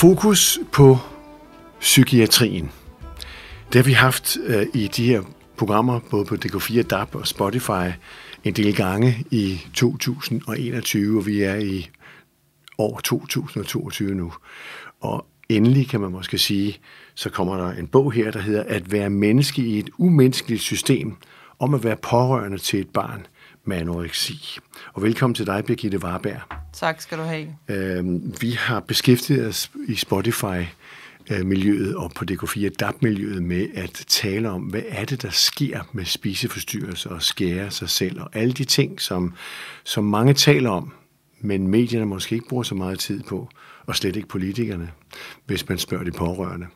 Fokus på psykiatrien. Det har vi haft øh, i de her programmer, både på DK4 DAB og Spotify, en del gange i 2021, og vi er i år 2022 nu. Og endelig kan man måske sige, så kommer der en bog her, der hedder At være menneske i et umenneskeligt system, om at være pårørende til et barn med anoreksi. Og velkommen til dig, Birgitte Warberg. Tak skal du have. Øhm, vi har beskæftiget os i Spotify miljøet og på DK4 DAP-miljøet med at tale om, hvad er det, der sker med spiseforstyrrelser og skære sig selv, og alle de ting, som, som mange taler om, men medierne måske ikke bruger så meget tid på, og slet ikke politikerne, hvis man spørger de pårørende.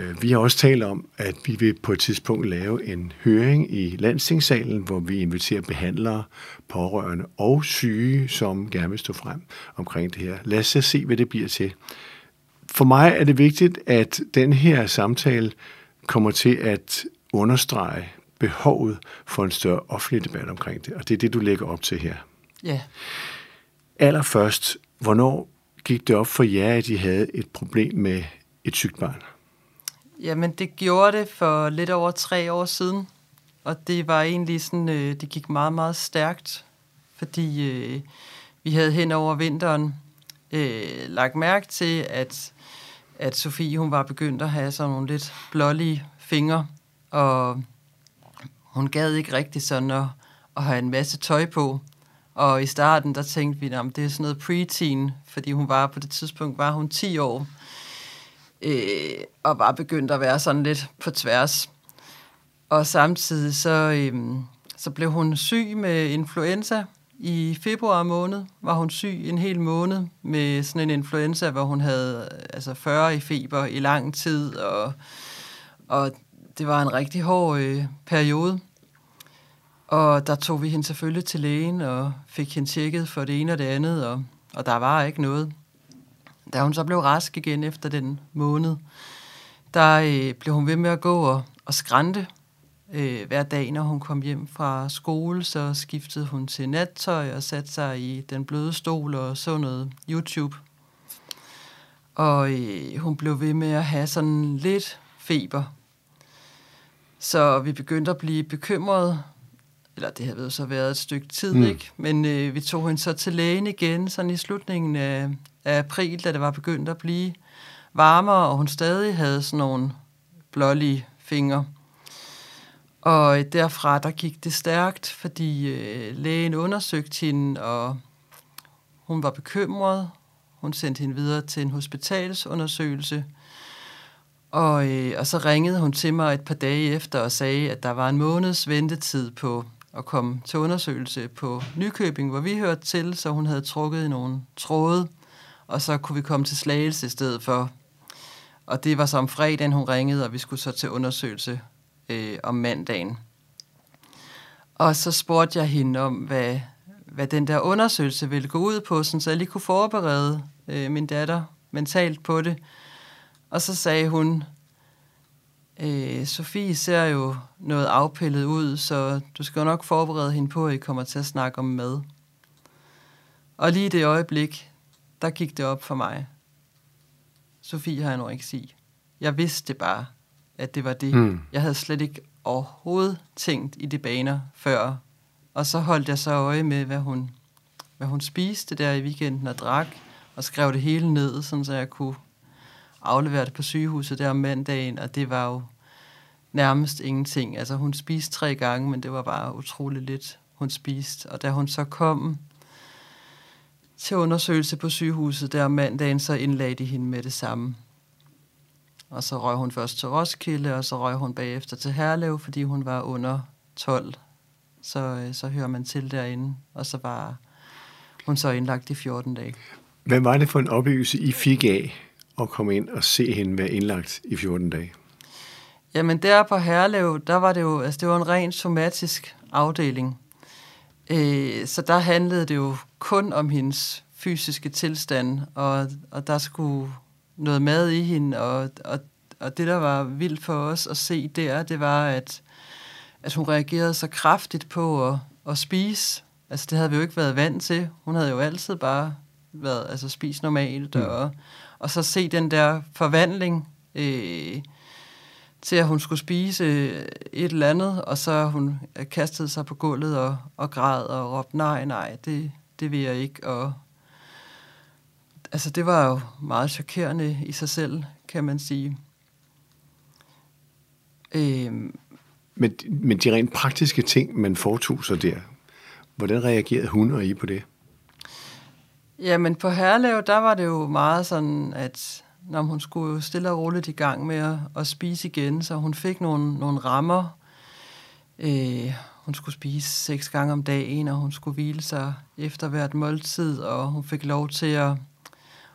Øh, vi har også talt om, at vi vil på et tidspunkt lave en høring i landstingssalen, hvor vi inviterer behandlere, pårørende og syge, som gerne vil stå frem omkring det her. Lad os se, hvad det bliver til. For mig er det vigtigt, at den her samtale kommer til at understrege behovet for en større offentlig debat omkring det, og det er det, du lægger op til her. Ja. Allerførst, hvornår gik det op for jer, at I havde et problem med et sygt barn? Jamen, det gjorde det for lidt over tre år siden, og det var egentlig sådan, øh, det gik meget, meget stærkt, fordi øh, vi havde hen over vinteren øh, lagt mærke til, at at Sofie hun var begyndt at have sådan nogle lidt blålige fingre, og hun gad ikke rigtig sådan at, at have en masse tøj på. Og i starten, der tænkte vi, at det er sådan noget preteen, fordi hun var på det tidspunkt, var hun 10 år, øh, og var begyndt at være sådan lidt på tværs. Og samtidig så, øh, så blev hun syg med influenza, i februar måned var hun syg en hel måned med sådan en influenza, hvor hun havde altså 40 i feber i lang tid, og, og det var en rigtig hård øh, periode. Og der tog vi hende selvfølgelig til lægen og fik hende tjekket for det ene og det andet, og, og der var ikke noget. Da hun så blev rask igen efter den måned, der øh, blev hun ved med at gå og, og skrænte øh, hver dag, når hun kom hjem fra skole, så skiftede hun til nattøj og satte sig i den bløde stol og så noget YouTube. Og øh, hun blev ved med at have sådan lidt feber. Så vi begyndte at blive bekymrede, eller det havde så været et stykke tid, mm. ikke? Men øh, vi tog hende så til lægen igen, sådan i slutningen af, af april, da det var begyndt at blive varmere, og hun stadig havde sådan nogle blålige fingre. Og derfra, der gik det stærkt, fordi øh, lægen undersøgte hende, og hun var bekymret. Hun sendte hende videre til en hospitalsundersøgelse. Og, øh, og så ringede hun til mig et par dage efter og sagde, at der var en måneds ventetid på at komme til undersøgelse på Nykøbing, hvor vi hørte til, så hun havde trukket i nogle tråde, og så kunne vi komme til Slagelse i stedet for. Og det var så om fredagen, hun ringede, og vi skulle så til undersøgelse øh, om mandagen. Og så spurgte jeg hende om, hvad, hvad den der undersøgelse ville gå ud på, så jeg lige kunne forberede øh, min datter mentalt på det. Og så sagde hun, øh, Sofie ser jo noget afpillet ud, så du skal jo nok forberede hende på, at I kommer til at snakke om mad. Og lige i det øjeblik, der gik det op for mig. Sofie har anoreksi. Jeg vidste bare at det var det. Mm. Jeg havde slet ikke overhovedet tænkt i de baner før. Og så holdt jeg så øje med, hvad hun, hvad hun spiste der i weekenden og drak, og skrev det hele ned, sådan så jeg kunne aflevere det på sygehuset der om mandagen, og det var jo nærmest ingenting. Altså hun spiste tre gange, men det var bare utroligt lidt, hun spiste. Og da hun så kom til undersøgelse på sygehuset der mandagen, så indlagde de hende med det samme. Og så røg hun først til Roskilde, og så røg hun bagefter til Herlev, fordi hun var under 12. Så, øh, så hører man til derinde, og så var hun så indlagt i 14 dage. Hvad var det for en oplevelse, I fik af at komme ind og se hende være indlagt i 14 dage? Jamen der på Herlev, der var det jo, altså det var en ren somatisk afdeling. Øh, så der handlede det jo kun om hendes fysiske tilstand, og, og der skulle noget mad i hende, og, og, og det, der var vildt for os at se der, det var, at, at hun reagerede så kraftigt på at, at spise. Altså, det havde vi jo ikke været vant til. Hun havde jo altid bare været, altså spist normalt, mm. og, og så se den der forvandling øh, til, at hun skulle spise et eller andet, og så hun kastede sig på gulvet og, og græd og råbte, nej, nej, det, det vil jeg ikke, og altså det var jo meget chokerende i sig selv, kan man sige. Øhm. Men, men de rent praktiske ting, man foretog sig der, hvordan reagerede hun og I på det? Jamen på Herlev, der var det jo meget sådan, at når hun skulle jo stille og roligt i gang med at, at spise igen, så hun fik nogle, nogle rammer. Øh, hun skulle spise seks gange om dagen, og hun skulle hvile sig efter hvert måltid, og hun fik lov til at,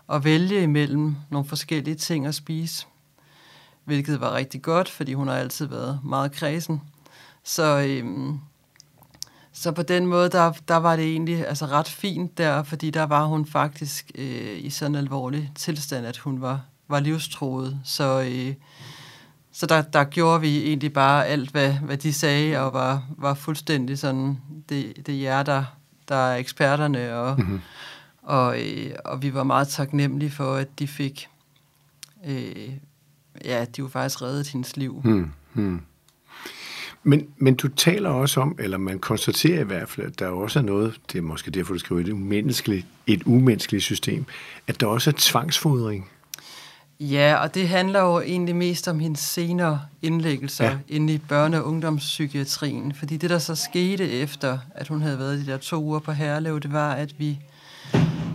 at vælge imellem nogle forskellige ting at spise, hvilket var rigtig godt, fordi hun har altid været meget kredsen. Så, øhm, så på den måde, der, der var det egentlig altså ret fint der, fordi der var hun faktisk øh, i sådan en alvorlig tilstand, at hun var, var livstroet. Så, øh, så der, der gjorde vi egentlig bare alt, hvad, hvad de sagde, og var, var fuldstændig sådan, det, det er jer, der, der er eksperterne, og, mm-hmm. og, øh, og vi var meget taknemmelige for, at de fik, øh, ja, de var faktisk reddet hendes liv. Mm-hmm. Men, men du taler også om, eller man konstaterer i hvert fald, at der også er noget, det er måske derfor, du skriver et umenneskeligt, et umenneskeligt system, at der også er tvangsfodring. Ja, og det handler jo egentlig mest om hendes senere indlæggelser ja. inde i børne- og ungdomspsykiatrien. Fordi det, der så skete efter, at hun havde været de der to uger på Herlev, det var, at vi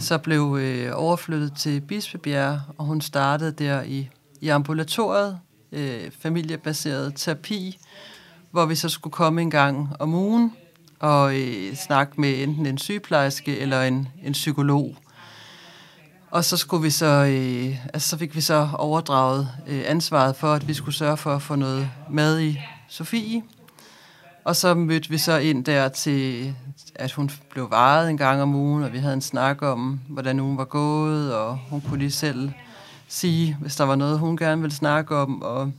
så blev øh, overflyttet til Bispebjerg, og hun startede der i, i ambulatoriet, øh, familiebaseret terapi, hvor vi så skulle komme en gang om ugen og øh, snakke med enten en sygeplejerske eller en, en psykolog. Og så skulle vi så, øh, altså så fik vi så overdraget øh, ansvaret for, at vi skulle sørge for at få noget mad i Sofie. Og så mødte vi så ind der til, at hun blev varet en gang om ugen, og vi havde en snak om, hvordan ugen var gået, og hun kunne lige selv sige, hvis der var noget, hun gerne ville snakke om, og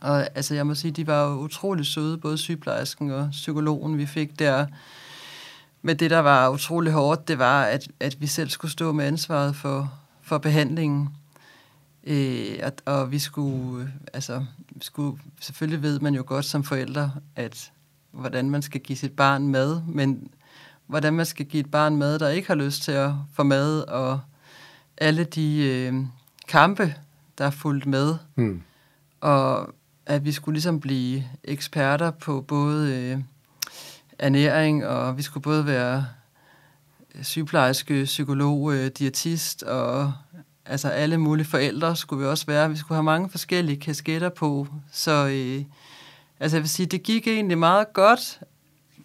og altså, jeg må sige, de var jo utrolig søde, både sygeplejersken og psykologen, vi fik der. Men det, der var utrolig hårdt, det var, at, at vi selv skulle stå med ansvaret for, for behandlingen. Øh, og, og vi skulle, altså, skulle, selvfølgelig ved man jo godt som forældre, at hvordan man skal give sit barn mad, men hvordan man skal give et barn mad, der ikke har lyst til at få mad, og alle de øh, kampe, der er fulgt med. Mm. Og at vi skulle ligesom blive eksperter på både øh, ernæring, og vi skulle både være sygeplejerske, psykolog, øh, diætist, og altså alle mulige forældre skulle vi også være. Vi skulle have mange forskellige kasketter på, så øh, altså jeg vil sige, det gik egentlig meget godt,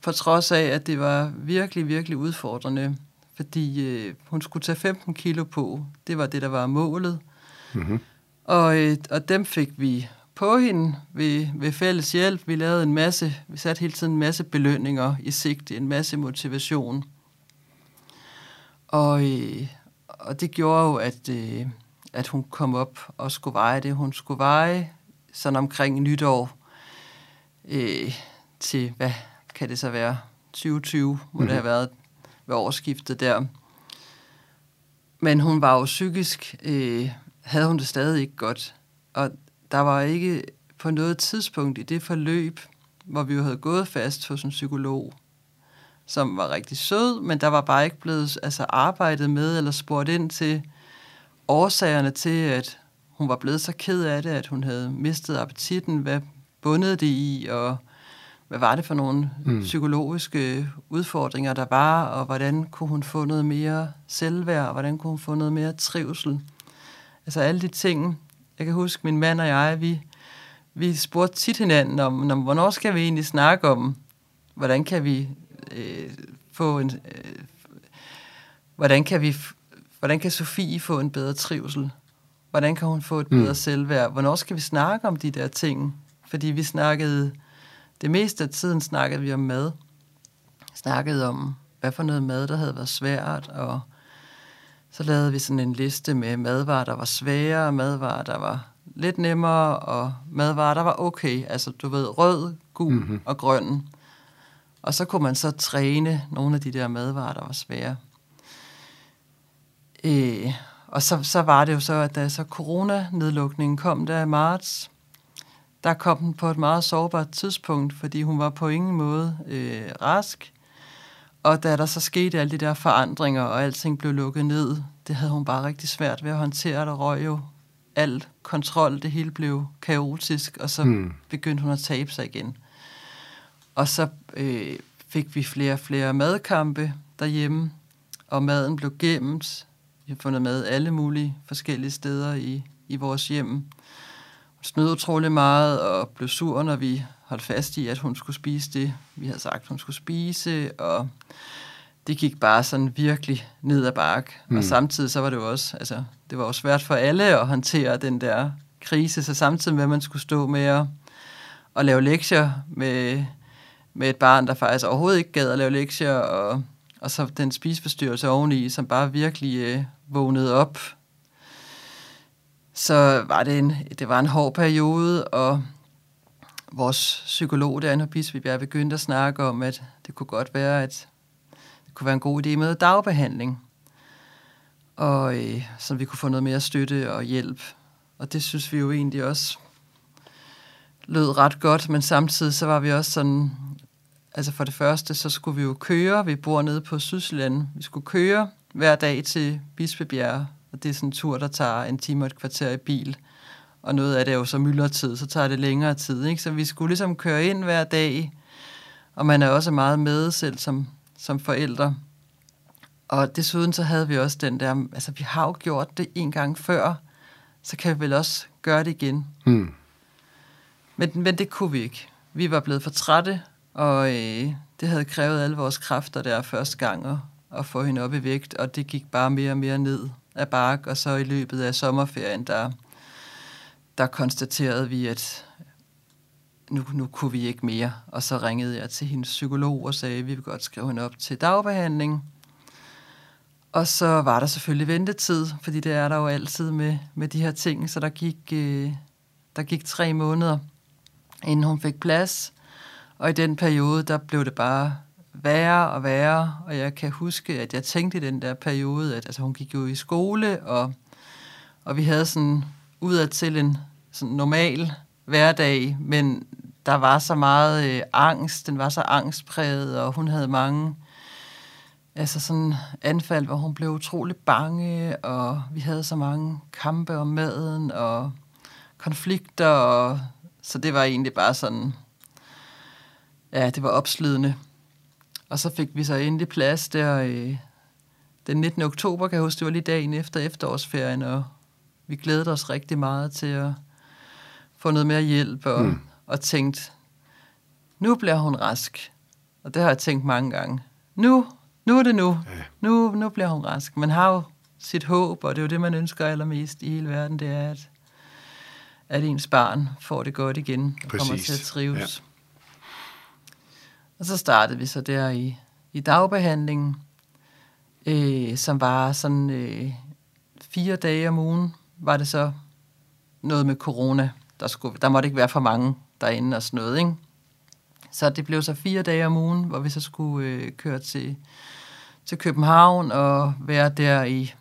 på trods af, at det var virkelig, virkelig udfordrende, fordi øh, hun skulle tage 15 kilo på. Det var det, der var målet. Mm-hmm. Og, øh, og dem fik vi på hende ved, ved fælles hjælp. Vi lavede en masse, vi satte hele tiden en masse belønninger i sigte, en masse motivation. Og, øh, og det gjorde jo, at, øh, at hun kom op og skulle veje det, hun skulle veje, sådan omkring nytår øh, til, hvad kan det så være, 2020 må mm-hmm. det mhm. have været ved årsskiftet der. Men hun var jo psykisk, øh, havde hun det stadig ikke godt. Og der var ikke på noget tidspunkt i det forløb, hvor vi jo havde gået fast hos en psykolog, som var rigtig sød, men der var bare ikke blevet altså, arbejdet med eller spurgt ind til årsagerne til, at hun var blevet så ked af det, at hun havde mistet appetitten. Hvad bundede det i, og hvad var det for nogle mm. psykologiske udfordringer, der var, og hvordan kunne hun få noget mere selvværd, og hvordan kunne hun få noget mere trivsel. Altså alle de ting, jeg kan huske, min mand og jeg, vi, vi spurgte tit hinanden om, om, hvornår skal vi egentlig snakke om, hvordan kan vi øh, få en... Øh, hvordan kan vi hvordan kan Sofie få en bedre trivsel? Hvordan kan hun få et bedre mm. selvværd? Hvornår skal vi snakke om de der ting? Fordi vi snakkede, det meste af tiden snakkede vi om mad. Snakkede om, hvad for noget mad, der havde været svært, og så lavede vi sådan en liste med madvarer, der var svære, madvarer, der var lidt nemmere, og madvarer, der var okay. Altså, du ved, rød, gul mm-hmm. og grøn. Og så kunne man så træne nogle af de der madvarer, der var svære. Øh, og så, så var det jo så, at da så coronanedlukningen kom der i marts, der kom den på et meget sårbart tidspunkt, fordi hun var på ingen måde øh, rask. Og da der så skete alle de der forandringer, og alting blev lukket ned, det havde hun bare rigtig svært ved at håndtere. Der røg jo al kontrol, det hele blev kaotisk, og så mm. begyndte hun at tabe sig igen. Og så øh, fik vi flere og flere madkampe derhjemme, og maden blev gemt. Vi har fundet mad alle mulige forskellige steder i, i vores hjem. Hun snød utrolig meget og blev sur, når vi holdt fast i, at hun skulle spise det, vi havde sagt, hun skulle spise, og det gik bare sådan virkelig ned ad bakke. Mm. Og samtidig så var det jo også, altså, det var jo svært for alle at håndtere den der krise, så samtidig med, at man skulle stå med at, at lave lektier med, med et barn, der faktisk overhovedet ikke gad at lave lektier, og, og så den spiseforstyrrelse oveni, som bare virkelig øh, vågnede op. Så var det en, det var en hård periode, og vores psykolog derinde vi Bispebjerg begyndte at snakke om, at det kunne godt være, at det kunne være en god idé med dagbehandling, og øh, så vi kunne få noget mere støtte og hjælp. Og det synes vi jo egentlig også lød ret godt, men samtidig så var vi også sådan, altså for det første, så skulle vi jo køre, vi bor nede på Sydsjælland, vi skulle køre hver dag til Bispebjerg, og det er sådan en tur, der tager en time og et kvarter i bil, og noget af det er jo så myldretid, så tager det længere tid, ikke? så vi skulle ligesom køre ind hver dag, og man er også meget med selv som, som forældre. Og desuden så havde vi også den der, altså vi har jo gjort det en gang før, så kan vi vel også gøre det igen. Mm. Men, men det kunne vi ikke. Vi var blevet for trætte, og øh, det havde krævet alle vores kræfter der første gang at, at få hende op i vægt, og det gik bare mere og mere ned af bark, og så i løbet af sommerferien, der, der konstaterede vi, at nu, nu kunne vi ikke mere. Og så ringede jeg til hendes psykolog og sagde, at vi vil godt skrive hende op til dagbehandling. Og så var der selvfølgelig ventetid, fordi det er der jo altid med, med de her ting. Så der gik, øh, der gik tre måneder, inden hun fik plads. Og i den periode, der blev det bare værre og værre. Og jeg kan huske, at jeg tænkte i den der periode, at altså, hun gik jo i skole, og, og vi havde sådan udadtil en sådan normal hverdag, men der var så meget øh, angst, den var så angstpræget, og hun havde mange altså sådan anfald, hvor hun blev utrolig bange, og vi havde så mange kampe om maden, og konflikter, og, så det var egentlig bare sådan, ja, det var opslidende. Og så fik vi så endelig plads der øh, den 19. oktober, kan jeg huske, det var lige dagen efter efterårsferien, og vi glædede os rigtig meget til at få noget mere hjælp, og, mm. og tænkt, nu bliver hun rask. Og det har jeg tænkt mange gange. Nu nu er det nu. Ja. nu. Nu bliver hun rask. Man har jo sit håb, og det er jo det, man ønsker allermest i hele verden, det er, at, at ens barn får det godt igen og Præcis. kommer til at trives. Ja. Og så startede vi så der i, i dagbehandlingen, øh, som var sådan øh, fire dage om ugen, var det så noget med corona. Der, skulle, der måtte ikke være for mange derinde og sådan noget, ikke? Så det blev så fire dage om ugen, hvor vi så skulle øh, køre til, til København og være der i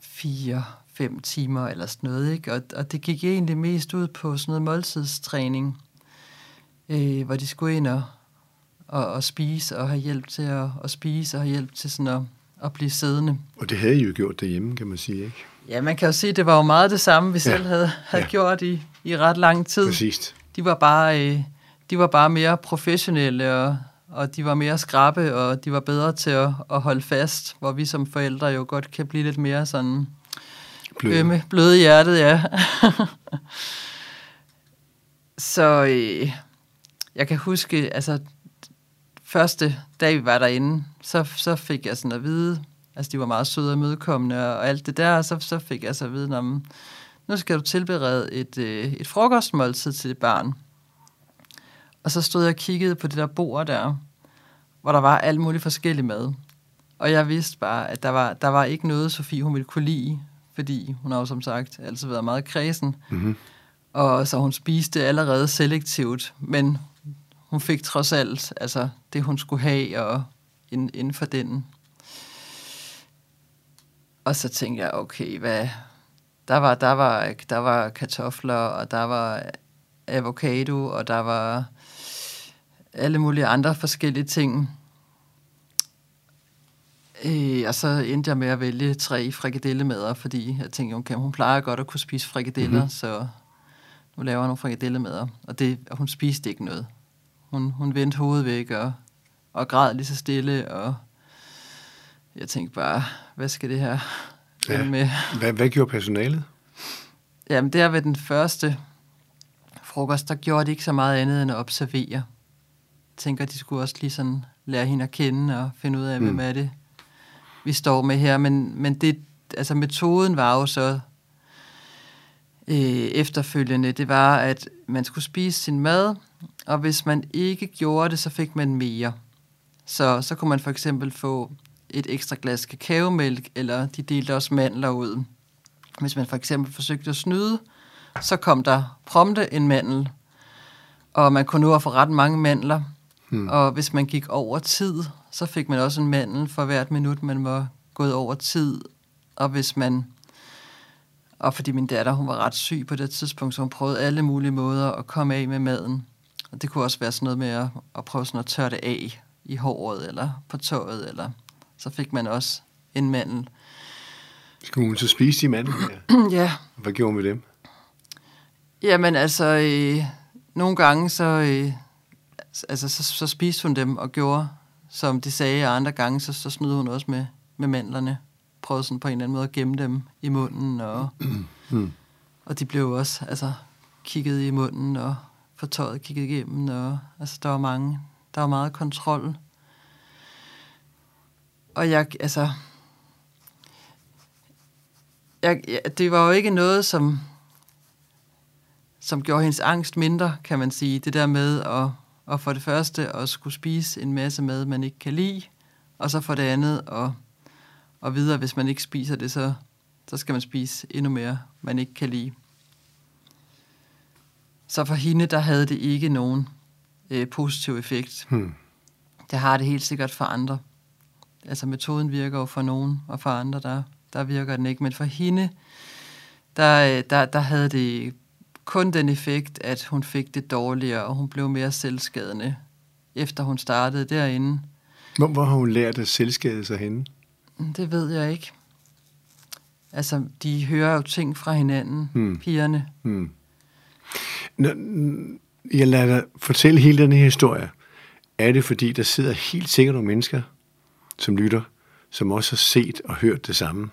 fire, fem timer eller sådan noget. Ikke? Og, og det gik egentlig mest ud på sådan noget måltidstræning, øh, hvor de skulle ind og, og, og spise og have hjælp til at, og spise og have hjælp til sådan at, at blive siddende. Og det havde I jo gjort derhjemme, kan man sige, ikke? Ja, man kan jo sige, at det var jo meget det samme, vi ja. selv havde, havde ja. gjort i, i ret lang tid. Præcis de var bare, øh, de var bare mere professionelle, og, og de var mere skrappe, og de var bedre til at, at holde fast, hvor vi som forældre jo godt kan blive lidt mere sådan bløde, ømme, bløde hjertet, ja. Så øh, jeg kan huske, altså første dag vi var derinde, så, så fik jeg sådan at vide, altså de var meget søde og mødekommende og alt det der, så, så fik jeg så at vide, om nu skal du tilberede et, øh, et frokostmåltid til dit barn. Og så stod jeg og kiggede på det der bord der, hvor der var alt muligt forskelligt mad. Og jeg vidste bare, at der var, der var ikke noget, Sofie hun ville kunne lide, fordi hun har jo som sagt altid været meget kredsen. Mm-hmm. Og så hun spiste allerede selektivt, men hun fik trods alt altså, det, hun skulle have, og inden, inden for den Og så tænkte jeg, okay, hvad... Der var, der var, der var kartofler, og der var avocado, og der var alle mulige andre forskellige ting. Øh, og så endte jeg med at vælge tre frikadellemad, fordi jeg tænkte, okay, hun plejer godt at kunne spise frikadeller, mm-hmm. så nu laver jeg nogle frikadellemad. Og, det, og hun spiste ikke noget. Hun, hun vendte hovedet væk og, og græd lige så stille, og jeg tænkte bare, hvad skal det her ja. med? Hvad, hvad gjorde personalet? Jamen, der ved den første frokost, der gjorde de ikke så meget andet end at observere. Jeg tænker, de skulle også lige sådan lære hende at kende og finde ud af, mm. hvem er det, vi står med her. Men, men det, altså metoden var jo så øh, efterfølgende, det var, at man skulle spise sin mad, og hvis man ikke gjorde det, så fik man mere. Så, så kunne man for eksempel få et ekstra glas kakaomælk, eller de delte også mandler ud. Hvis man for eksempel forsøgte at snyde, så kom der prompte en mandel, og man kunne nu at få ret mange mandler. Hmm. Og hvis man gik over tid, så fik man også en mandel for hvert minut, man var gået over tid. Og hvis man... Og fordi min datter, hun var ret syg på det tidspunkt, så hun prøvede alle mulige måder at komme af med maden. Og det kunne også være sådan noget med at, at prøve sådan at tørre det af i håret, eller på tøjet, eller så fik man også en mandel. Skulle hun så spise de mandler? ja. Hvad gjorde hun med dem? Jamen altså, øh, nogle gange så, øh, altså, så, så spiste hun dem og gjorde, som de sagde, og andre gange så, så snød hun også med, med mandlerne. Prøvede sådan på en eller anden måde at gemme dem i munden, og, mm. og de blev også altså, kigget i munden, og fortøjet kigget igennem, og altså, der var mange, der var meget kontrol. Og jeg, altså, jeg, det var jo ikke noget, som, som gjorde hendes angst mindre, kan man sige. Det der med at, at for det første at skulle spise en masse mad, man ikke kan lide, og så for det andet at, at vide, at hvis man ikke spiser det, så, så skal man spise endnu mere, man ikke kan lide. Så for hende, der havde det ikke nogen øh, positiv effekt. Hmm. Det har det helt sikkert for andre. Altså metoden virker jo for nogen, og for andre, der, der virker den ikke. Men for hende, der, der, der havde det kun den effekt, at hun fik det dårligere, og hun blev mere selvskadende, efter hun startede derinde. Hvor, hvor har hun lært at selvskade sig henne? Det ved jeg ikke. Altså, de hører jo ting fra hinanden, hmm. pigerne. Hmm. Jeg lader dig fortælle hele den her historie. Er det fordi, der sidder helt sikkert nogle mennesker, som lytter, som også har set og hørt det samme,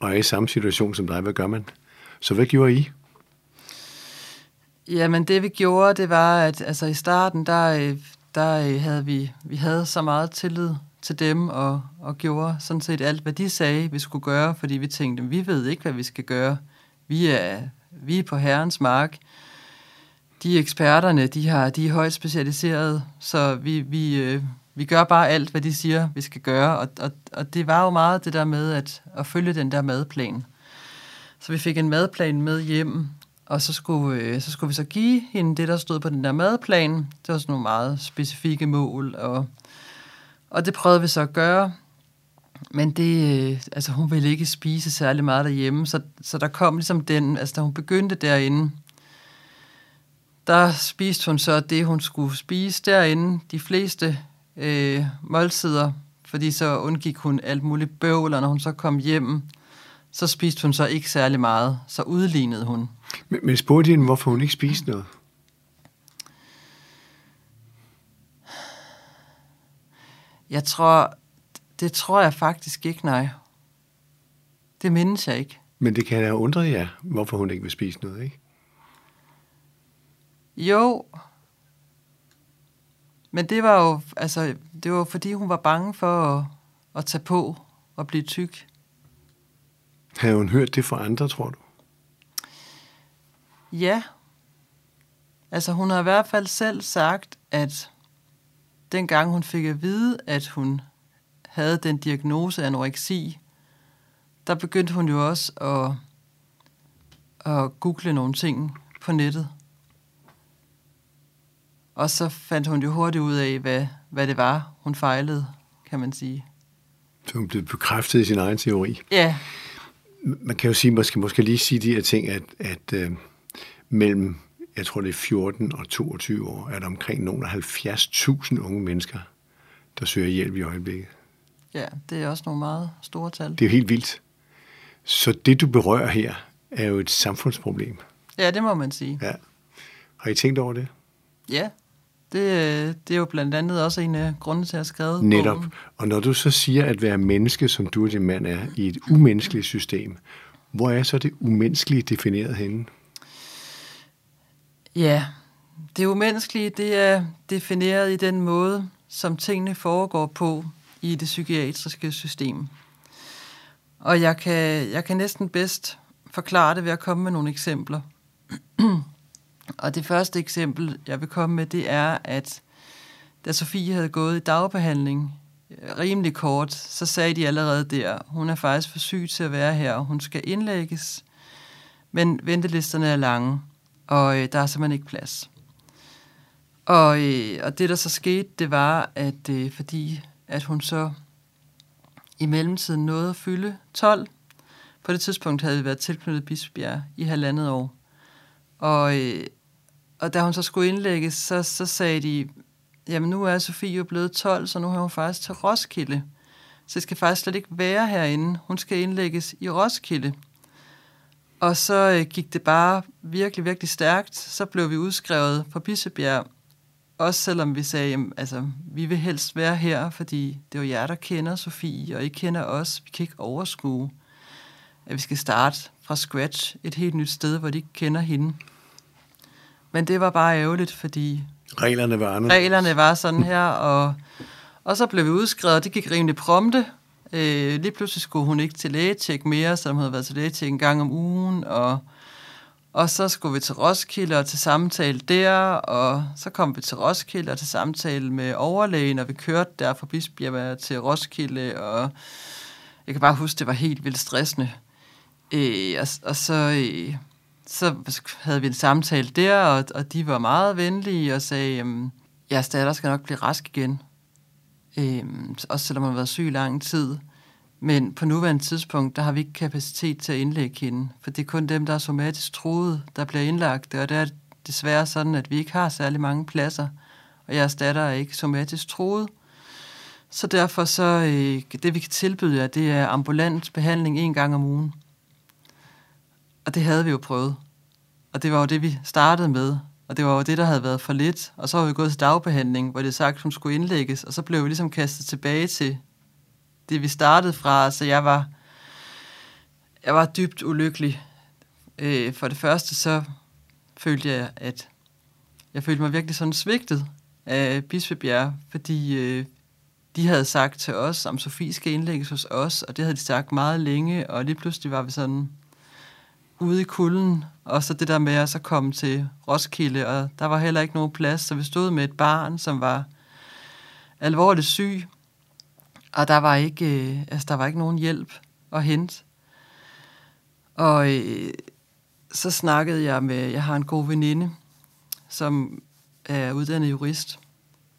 og er i samme situation som dig? Hvad gør man? Så hvad gjorde I? Jamen det vi gjorde, det var, at altså, i starten, der, øh, der øh, havde vi, vi havde så meget tillid til dem, og, og gjorde sådan set alt, hvad de sagde, vi skulle gøre, fordi vi tænkte, vi ved ikke, hvad vi skal gøre. Vi er, vi er på herrens mark. De eksperterne, de, har, de er højt specialiseret, så vi, vi, øh, vi gør bare alt, hvad de siger, vi skal gøre. Og, og, og det var jo meget det der med at, at følge den der madplan. Så vi fik en madplan med hjem, og så skulle, øh, så skulle vi så give hende det, der stod på den der madplan. Det var sådan nogle meget specifikke mål, og, og det prøvede vi så at gøre. Men det, øh, altså hun ville ikke spise særlig meget derhjemme, så, så der kom ligesom den, altså da hun begyndte derinde, der spiste hun så det, hun skulle spise derinde, de fleste øh, måltider, fordi så undgik hun alt muligt bøvl, og når hun så kom hjem, så spiste hun så ikke særlig meget, så udlignede hun. Men, men spurgte hende, hvorfor hun ikke spiste noget? Jeg tror, det tror jeg faktisk ikke, nej. Det mindes jeg ikke. Men det kan have undret jer, hvorfor hun ikke vil spise noget, ikke? Jo. Men det var jo, altså, det var fordi hun var bange for at, at tage på og blive tyk. Har hun hørt det fra andre, tror du? Ja. Altså hun har i hvert fald selv sagt, at dengang hun fik at vide, at hun havde den diagnose anoreksi, der begyndte hun jo også at, at google nogle ting på nettet. Og så fandt hun jo hurtigt ud af, hvad, hvad det var, hun fejlede, kan man sige. Så hun blev bekræftet i sin egen teori. Ja, man kan jo sige, måske, måske lige sige de her ting, at, at øh, mellem, jeg tror det er 14 og 22 år, er der omkring nogle af 70.000 unge mennesker, der søger hjælp i øjeblikket. Ja, det er også nogle meget store tal. Det er jo helt vildt. Så det, du berører her, er jo et samfundsproblem. Ja, det må man sige. Ja. Har I tænkt over det? Ja, det, det er jo blandt andet også en af grundene til at have skrevet Netop. bogen. Og når du så siger at være menneske, som du og din mand er, i et umenneskeligt system, hvor er så det umenneskelige defineret henne? Ja, det umenneskelige, det er defineret i den måde, som tingene foregår på i det psykiatriske system. Og jeg kan, jeg kan næsten bedst forklare det ved at komme med nogle eksempler og det første eksempel, jeg vil komme med, det er, at da Sofie havde gået i dagbehandling øh, rimelig kort, så sagde de allerede der, hun er faktisk for syg til at være her, og hun skal indlægges, men ventelisterne er lange, og øh, der er simpelthen ikke plads. Og, øh, og det, der så skete, det var, at øh, fordi at hun så i mellemtiden nåede at fylde 12, på det tidspunkt havde vi været tilknyttet Bispebjerg i halvandet år. Og, øh, og da hun så skulle indlægges, så, så sagde de, jamen nu er Sofie jo blevet 12, så nu har hun faktisk til Roskilde. Så det skal faktisk slet ikke være herinde. Hun skal indlægges i Roskilde. Og så øh, gik det bare virkelig, virkelig stærkt. Så blev vi udskrevet på Bissebjerg. Også selvom vi sagde, jamen, altså, vi vil helst være her, fordi det er jo jer, der kender Sofie, og I kender os. Vi kan ikke overskue, at vi skal starte fra scratch et helt nyt sted, hvor de ikke kender hende. Men det var bare ærgerligt, fordi Reglerne var anderledes. reglerne var sådan her, og, og så blev vi udskrevet, og det gik rimelig prompte. Øh, lige pludselig skulle hun ikke til lægetjek mere, så hun havde været til lægetjek en gang om ugen, og, og så skulle vi til Roskilde og til samtale der, og så kom vi til Roskilde og til samtale med overlægen, og vi kørte der fra Bisbjerg til Roskilde, og jeg kan bare huske, det var helt vildt stressende. Øh, og, og så, øh, så havde vi en samtale der, og, og de var meget venlige og sagde, øhm, jeres datter skal nok blive rask igen. Øhm, også selvom hun har været syg i lang tid. Men på nuværende tidspunkt, der har vi ikke kapacitet til at indlægge hende. For det er kun dem, der er somatisk troet, der bliver indlagt. Og det er desværre sådan, at vi ikke har særlig mange pladser. Og jeres datter er ikke somatisk troet. Så derfor så, øh, det vi kan tilbyde jer, det er ambulant behandling en gang om ugen. Og det havde vi jo prøvet. Og det var jo det, vi startede med. Og det var jo det, der havde været for lidt. Og så var vi gået til dagbehandling, hvor det sagt, hun skulle indlægges. Og så blev vi ligesom kastet tilbage til det, vi startede fra. Så jeg var, jeg var dybt ulykkelig. Øh, for det første, så følte jeg, at jeg følte mig virkelig sådan svigtet af Bispebjerg, fordi øh, de havde sagt til os, om Sofie skal indlægges hos os, og det havde de sagt meget længe, og lige pludselig var vi sådan ude i kulden, og så det der med at så komme til Roskilde, og der var heller ikke nogen plads, så vi stod med et barn, som var alvorligt syg, og der var ikke, øh, altså der var ikke nogen hjælp at hente. Og øh, så snakkede jeg med, jeg har en god veninde, som er uddannet jurist,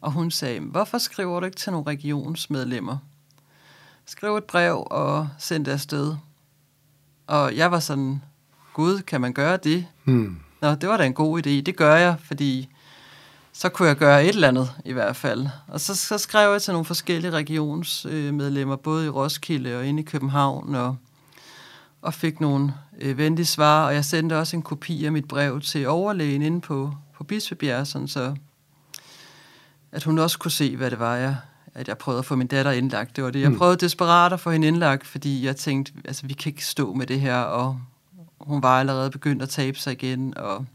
og hun sagde, hvorfor skriver du ikke til nogle regionsmedlemmer? Skriv et brev og send det afsted. Og jeg var sådan, gud, kan man gøre det? Hmm. Nå, det var da en god idé. Det gør jeg, fordi så kunne jeg gøre et eller andet i hvert fald. Og så, så skrev jeg til nogle forskellige regionsmedlemmer, både i Roskilde og inde i København, og, og fik nogle øh, venlige svar. Og jeg sendte også en kopi af mit brev til overlægen inde på, på Bispebjerg, sådan så at hun også kunne se, hvad det var, jeg, at jeg prøvede at få min datter indlagt. Det var det. Jeg prøvede desperat at få hende indlagt, fordi jeg tænkte, altså vi kan ikke stå med det her, og hun var allerede begyndt at tabe sig igen, og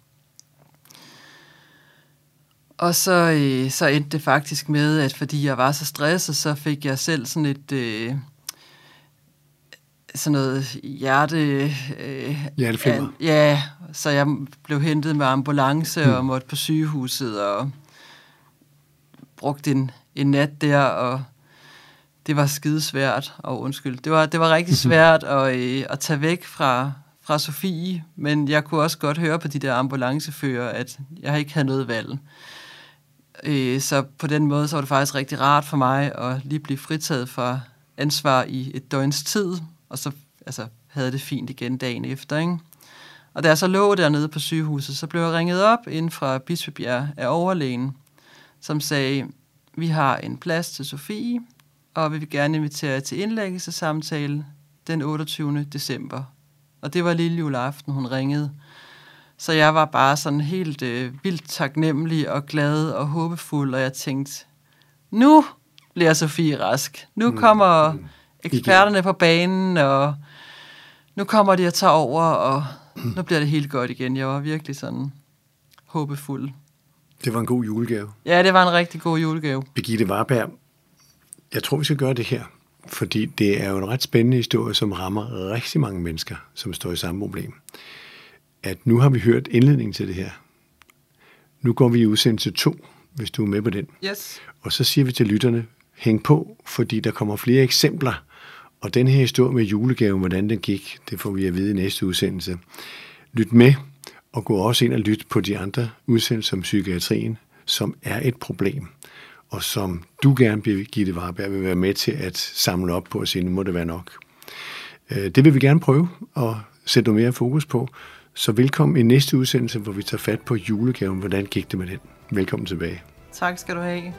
og så, øh, så endte det faktisk med, at fordi jeg var så stresset, så fik jeg selv sådan et... Øh, sådan noget hjerte... Øh, Hjerteflimmer. Ja, så jeg blev hentet med ambulance mm. og måtte på sygehuset og brugte en, en nat der, og det var skidesvært, og undskyld, det var, det var rigtig svært at, øh, at tage væk fra, fra Sofie, men jeg kunne også godt høre på de der ambulancefører, at jeg ikke havde noget valg. Øh, så på den måde, så var det faktisk rigtig rart for mig at lige blive fritaget fra ansvar i et døgns tid, og så altså, havde det fint igen dagen efter. Ikke? Og da jeg så lå dernede på sygehuset, så blev jeg ringet op ind fra Bispebjerg af overlægen, som sagde, vi har en plads til Sofie, og vi vil gerne invitere jer til indlæggelsesamtale den 28. december. Og det var lille juleaften, hun ringede. Så jeg var bare sådan helt øh, vildt taknemmelig og glad og håbefuld, og jeg tænkte, nu bliver Sofie rask. Nu mm. kommer mm. eksperterne på banen, og nu kommer de at tage over, og nu bliver det helt godt igen. Jeg var virkelig sådan håbefuld. Det var en god julegave. Ja, det var en rigtig god julegave. Birgitte Warberg, jeg tror, vi skal gøre det her, fordi det er jo en ret spændende historie, som rammer rigtig mange mennesker, som står i samme problem. At nu har vi hørt indledningen til det her. Nu går vi i udsendelse to, hvis du er med på den. Yes. Og så siger vi til lytterne, hæng på, fordi der kommer flere eksempler. Og den her historie med julegaven, hvordan den gik, det får vi at vide i næste udsendelse. Lyt med, og gå også ind og lyt på de andre udsendelser om psykiatrien, som er et problem, og som du gerne, Birgitte Warberg, vil være med til at samle op på og sige, nu må det være nok. Øh, det vil vi gerne prøve at sætte noget mere fokus på. Så velkommen i næste udsendelse, hvor vi tager fat på julegaven. Hvordan gik det med den? Velkommen tilbage. Tak skal du have.